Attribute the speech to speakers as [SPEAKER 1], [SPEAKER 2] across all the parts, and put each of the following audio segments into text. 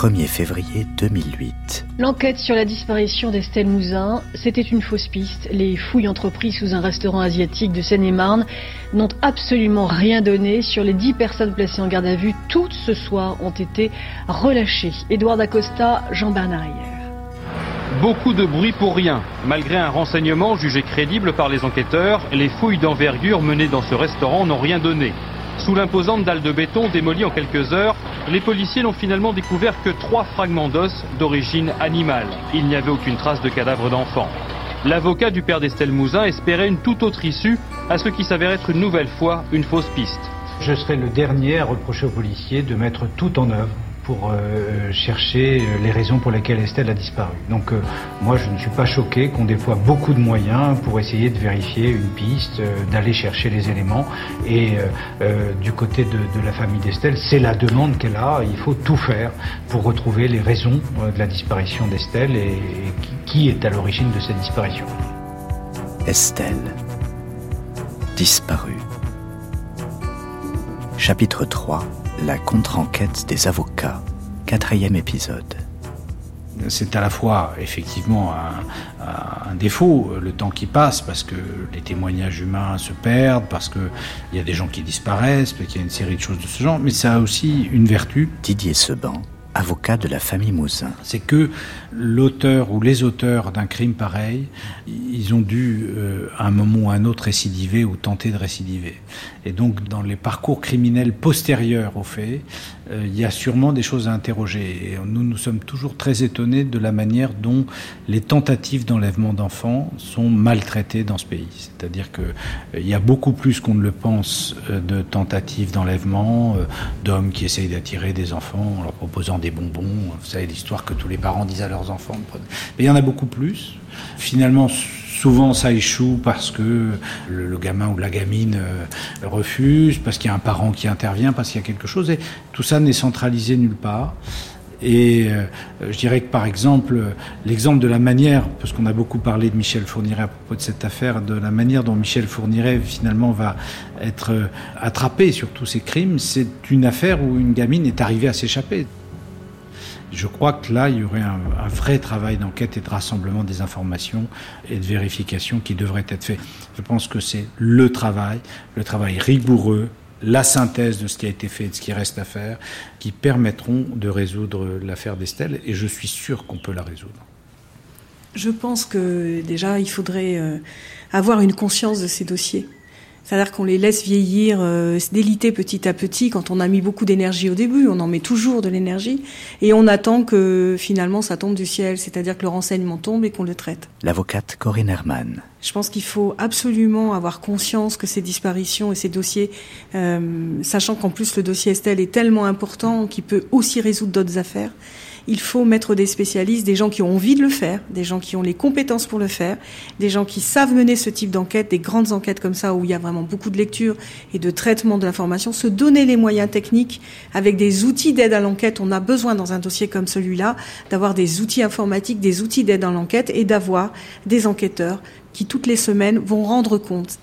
[SPEAKER 1] 1er février 2008.
[SPEAKER 2] L'enquête sur la disparition d'Estelle Mouzin, c'était une fausse piste. Les fouilles entreprises sous un restaurant asiatique de Seine-et-Marne n'ont absolument rien donné. Sur les dix personnes placées en garde à vue, toutes ce soir ont été relâchées. Édouard Dacosta, Jean-Bernard
[SPEAKER 3] Beaucoup de bruit pour rien. Malgré un renseignement jugé crédible par les enquêteurs, les fouilles d'envergure menées dans ce restaurant n'ont rien donné. Sous l'imposante dalle de béton démolie en quelques heures, les policiers n'ont finalement découvert que trois fragments d'os d'origine animale. Il n'y avait aucune trace de cadavre d'enfant. L'avocat du père d'Estelle Mouzin espérait une toute autre issue à ce qui s'avère être une nouvelle fois une fausse piste.
[SPEAKER 4] Je serai le dernier à reprocher aux policiers de mettre tout en œuvre pour euh, chercher euh, les raisons pour lesquelles Estelle a disparu. Donc euh, moi je ne suis pas choqué qu'on déploie beaucoup de moyens pour essayer de vérifier une piste, d'aller chercher les éléments. Et du côté de, la famille d'Estelle, c'est la demande qu'elle a. Il faut tout faire pour retrouver les raisons de la disparition d'Estelle et, et qui est à l'origine de cette disparition.
[SPEAKER 1] Estelle, disparue. Chapitre 3 la contre-enquête des avocats, quatrième épisode.
[SPEAKER 4] C'est à la fois effectivement un, défaut, le temps qui passe, parce que les témoignages humains se perdent, parce qu'il y a des gens qui disparaissent, parce qu'il y a une série de choses de ce genre, mais ça a aussi une vertu.
[SPEAKER 1] Didier Seban, avocat de la famille Mouzin.
[SPEAKER 4] C'est que l'auteur ou les auteurs d'un crime pareil, ils ont dû euh, à un moment ou à un autre récidiver ou tenter de récidiver. Et donc dans les parcours criminels postérieurs aux faits, il y a sûrement des choses à interroger. Et nous, nous sommes toujours très étonnés de la manière dont les tentatives d'enlèvement d'enfants sont maltraitées dans ce pays. C'est-à-dire qu'il euh, y a beaucoup plus qu'on ne le pense de tentatives d'enlèvement, d'hommes qui essayent d'attirer des enfants en leur proposant des bonbons. Vous savez l'histoire que tous les parents disent à leurs enfants. Mais il y en a beaucoup plus. Finalement, souvent ça échoue parce que le, gamin ou la gamine euh, refuse, parce qu'il y a un parent qui intervient, parce qu'il y a quelque chose. Et tout ça n'est centralisé nulle part. Et euh, je dirais que par exemple, l'exemple de la manière, parce qu'on a beaucoup parlé de Michel Fourniret à propos de cette affaire, de la manière dont Michel Fourniret finalement va être euh, attrapé sur tous ces crimes, c'est une affaire où une gamine est arrivée à s'échapper. Je crois que là, il y aurait un, vrai travail d'enquête et de rassemblement des informations et de vérification qui devrait être fait. Je pense que c'est le travail, le travail rigoureux, la synthèse de ce qui a été fait et de ce qui reste à faire, qui permettront de résoudre l'affaire d'Estelle, et je suis sûr qu'on peut la résoudre.
[SPEAKER 5] Je pense que déjà, il faudrait euh, avoir une conscience de ces dossiers. C'est-à-dire qu'on les laisse vieillir, euh, se déliter petit à petit. Quand on a mis beaucoup d'énergie au début, on en met toujours de l'énergie, et on attend que finalement ça tombe du ciel, c'est-à-dire que le renseignement tombe et qu'on le traite.
[SPEAKER 1] L'avocate Corinne Herman.
[SPEAKER 5] Je pense qu'il faut absolument avoir conscience que ces disparitions et ces dossiers, euh, sachant qu'en plus le dossier Estelle est tellement important qu'il peut aussi résoudre d'autres affaires, il faut mettre des spécialistes, des gens qui ont envie de le faire, des gens qui ont les compétences pour le faire, des gens qui savent mener ce type d'enquête, des grandes enquêtes comme ça où il y a vraiment beaucoup de lecture et de traitement de l'information, se donner les moyens techniques avec des outils d'aide à l'enquête. On a besoin dans un dossier comme celui-là d'avoir des outils informatiques, des outils d'aide à l'enquête et d'avoir des enquêteurs qui toutes les semaines vont rendre compte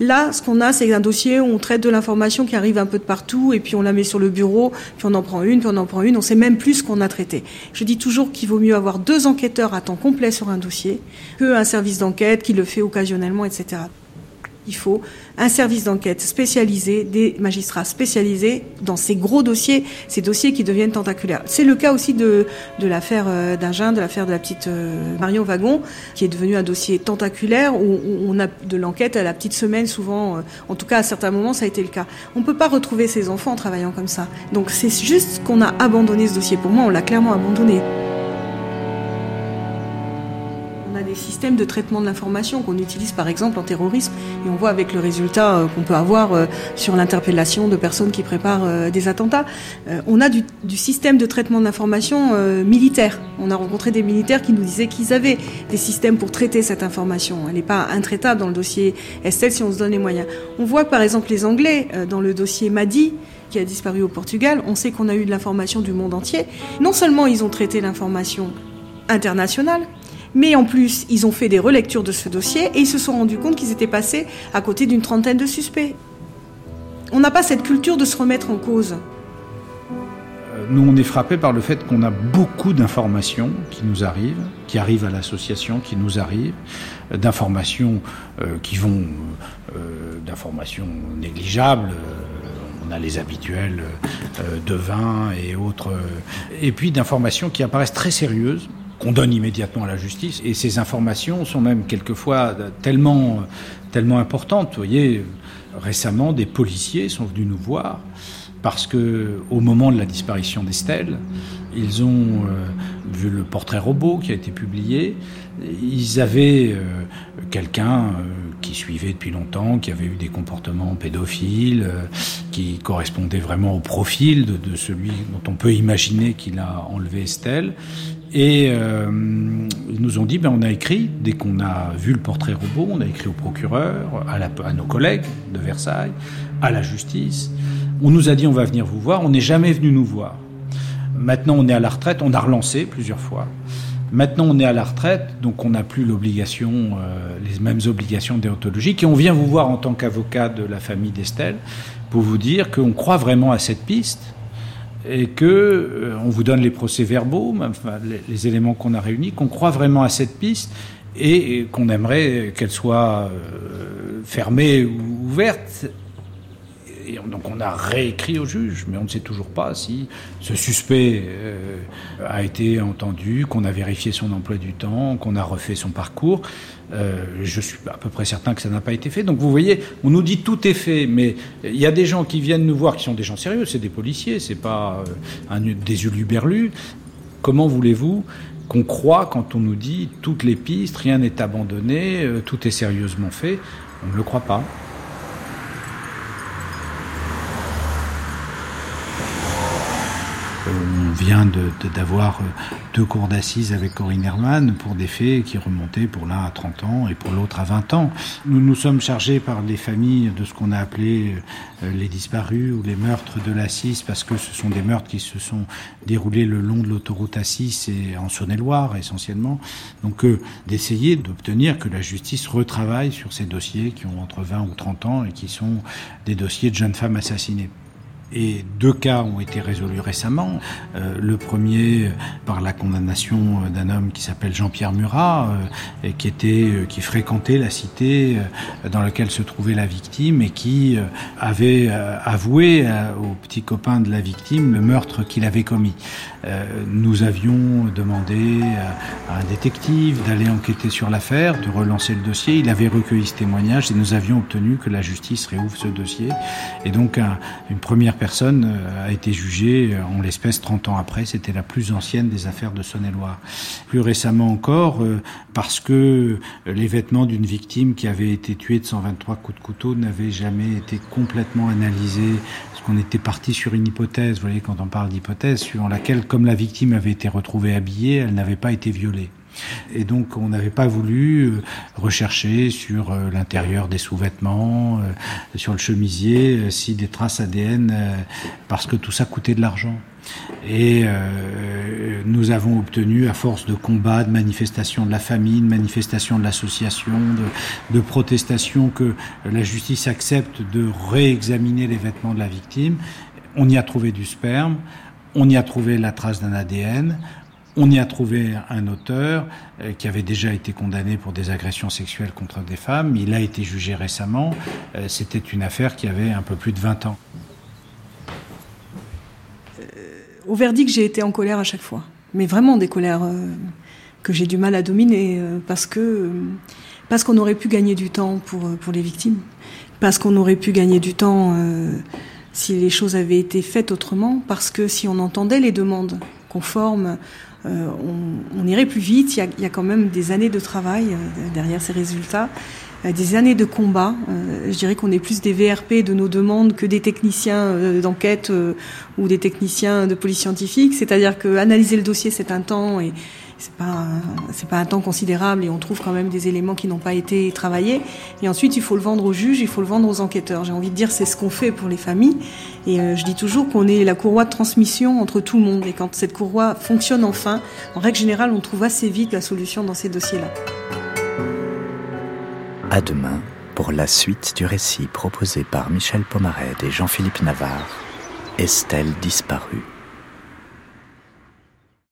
[SPEAKER 5] Là, ce qu'on a, c'est un dossier où on traite de l'information qui arrive un peu de partout, et puis on la met sur le bureau, puis on en prend une, puis on en prend une, on sait même plus ce qu'on a traité. Je dis toujours qu'il vaut mieux avoir deux enquêteurs à temps complet sur un dossier qu'un service d'enquête qui le fait occasionnellement, etc il faut un service d'enquête spécialisé, des magistrats spécialisés dans ces gros dossiers, ces dossiers qui deviennent tentaculaires. C'est le cas aussi de, de l'affaire euh, d'Ingin, de l'affaire de la petite euh, Marion Wagon, qui est devenu un dossier tentaculaire où on a de l'enquête à la petite semaine souvent, euh, en tout cas à certains moments ça a été le cas. On ne peut pas retrouver ces enfants en travaillant comme ça. Donc c'est juste qu'on a abandonné ce dossier. Pour moi, on l'a clairement abandonné. Des systèmes de traitement de l'information qu'on utilise par exemple en terrorisme et on voit avec le résultat euh, qu'on peut avoir euh, sur l'interpellation de personnes qui préparent euh, des attentats. on a du, système de traitement de l'information militaire. On a rencontré des militaires qui nous disaient qu'ils avaient des systèmes pour traiter cette information. Elle n'est pas intraitable dans le dossier Estelle si on se donne les moyens. On voit par exemple les Anglais dans le dossier Madi qui a disparu au Portugal, on sait qu'on a eu de l'information du monde entier. Non seulement ils ont traité l'information internationale, mais en plus, ils ont fait des relectures de ce dossier et ils se sont rendus compte qu'ils étaient passés à côté d'une trentaine de suspects. On n'a pas cette culture de se remettre en cause.
[SPEAKER 4] Euh, nous, on est frappé par le fait qu'on a beaucoup d'informations qui nous arrivent, qui arrivent à l'association, qui nous arrivent, euh, d'informations euh, qui vont, d'informations négligeables. on a les habituels de vin et autres, et puis d'informations qui apparaissent très sérieuses qu'on donne immédiatement à la justice. Et ces informations sont même quelquefois tellement, tellement importantes. Vous voyez, récemment, des policiers sont venus nous voir parce que au moment de la disparition d'Estelle, ils ont euh, vu le portrait robot qui a été publié. Ils avaient euh, quelqu'un euh, qui suivait depuis longtemps, qui avait eu des comportements pédophiles, qui correspondait vraiment au profil de, de, celui dont on peut imaginer qu'il a enlevé Estelle. Et ils nous ont dit, ben, on a écrit, dès qu'on a vu le portrait robot, on a écrit au procureur, à nos collègues de Versailles, à la justice. On nous a dit on va venir vous voir, on n'est jamais venu nous voir. Maintenant on est à la retraite, on a relancé plusieurs fois. Maintenant on est à la retraite, donc on n'a plus l'obligation, euh, les mêmes obligations déontologiques, et on vient vous voir en tant qu'avocat de la famille d'Estelle pour vous dire qu'on croit vraiment à cette piste et que euh, on vous donne les procès-verbaux, les, les, éléments qu'on a réunis, qu'on croit vraiment à cette piste et, qu'on aimerait qu'elle soit euh, fermée ou ouverte donc on a réécrit au juge, mais on ne sait toujours pas si ce suspect euh, a été entendu, qu'on a vérifié son emploi du temps, qu'on a refait son parcours. Euh, je suis à peu près certain que ça n'a pas été fait. Donc vous voyez, on nous dit tout est fait, mais il y a des gens qui viennent nous voir qui sont des gens sérieux, c'est des policiers, c'est pas euh, un, des uluberlus. Comment voulez-vous qu'on croit quand on nous dit toutes les pistes, rien n'est abandonné, tout est sérieusement fait? On ne le croit pas. On vient d'avoir deux cours d'assises avec Corinne Herman pour des faits qui remontaient pour l'un à 30 ans et pour l'autre à 20 ans. Nous nous sommes chargés par les familles de ce qu'on a appelé euh, les disparus ou les meurtres de la 6 parce que ce sont des meurtres qui se sont déroulés le long de l'autoroute A6 et en Saône-et-Loire essentiellement. Donc euh, d'essayer d'obtenir que la justice retravaille sur ces dossiers qui ont entre 20 ou 30 ans et qui sont des dossiers de jeunes femmes assassinées. Et deux cas ont été résolus récemment. Euh, le premier par la condamnation d'un homme qui s'appelle Jean-Pierre Murat, euh, et euh, qui fréquentait la cité dans laquelle se trouvait la victime et qui avait avoué au petit copain de la victime le meurtre qu'il avait commis. nous avions demandé à un détective d'aller enquêter sur l'affaire, de relancer le dossier. Il avait recueilli ce témoignage et nous avions obtenu que la justice réouvre ce dossier. Et donc une première personne euh, a été jugée euh, en l'espèce 30 ans après. C'était la plus ancienne des affaires de Saône-et-Loire. Plus récemment encore, euh, parce que les vêtements d'une victime qui avait été tuée de 123 coups de couteau n'avaient jamais été complètement analysés, parce qu'on était parti sur une hypothèse, vous voyez, quand on parle d'hypothèse, suivant laquelle, comme la victime avait été retrouvée habillée, elle n'avait pas été violée. Et donc on n'avait pas voulu euh, rechercher sur euh, l'intérieur des sous-vêtements, euh, sur le chemisier, si des traces ADN, parce que tout ça coûtait de l'argent. Et nous avons obtenu, à force de combats, de manifestations de la famille, de manifestations de l'association, de, de protestations, que la justice accepte de réexaminer les vêtements de la victime. On y a trouvé du sperme, on y a trouvé la trace d'un ADN, on y a trouvé un auteur euh, qui avait déjà été condamné pour des agressions sexuelles contre des femmes. Il a été jugé récemment. Euh, c'était une affaire qui avait un peu plus de 20 ans.
[SPEAKER 5] Euh, au verdict, j'ai été en colère à chaque fois. Mais vraiment des colères que j'ai du mal à dominer parce que parce qu'on aurait pu gagner du temps pour, pour les victimes. Parce qu'on aurait pu gagner du temps si les choses avaient été faites autrement. Parce que si on entendait les demandes conformes euh, on, irait plus vite. Il y, a, quand même des années de travail euh, derrière ces résultats, euh, des années de combat. je dirais qu'on est plus des VRP de nos demandes que des techniciens d'enquête ou des techniciens de police scientifique. C'est-à-dire que analyser le dossier, c'est un temps et c'est pas c'est pas un temps considérable et on trouve quand même des éléments qui n'ont pas été travaillés. Et ensuite il faut le vendre aux juges il faut le vendre aux enquêteurs. J'ai envie de dire c'est ce qu'on fait pour les familles. Et euh, je dis toujours qu'on est la courroie de transmission entre tout le monde. Et quand cette courroie fonctionne enfin en règle générale on trouve assez vite la solution dans ces dossiers là
[SPEAKER 1] à demain pour la suite du récit proposé par Michel Pomared et Jean-Philippe Navarre Estelle disparue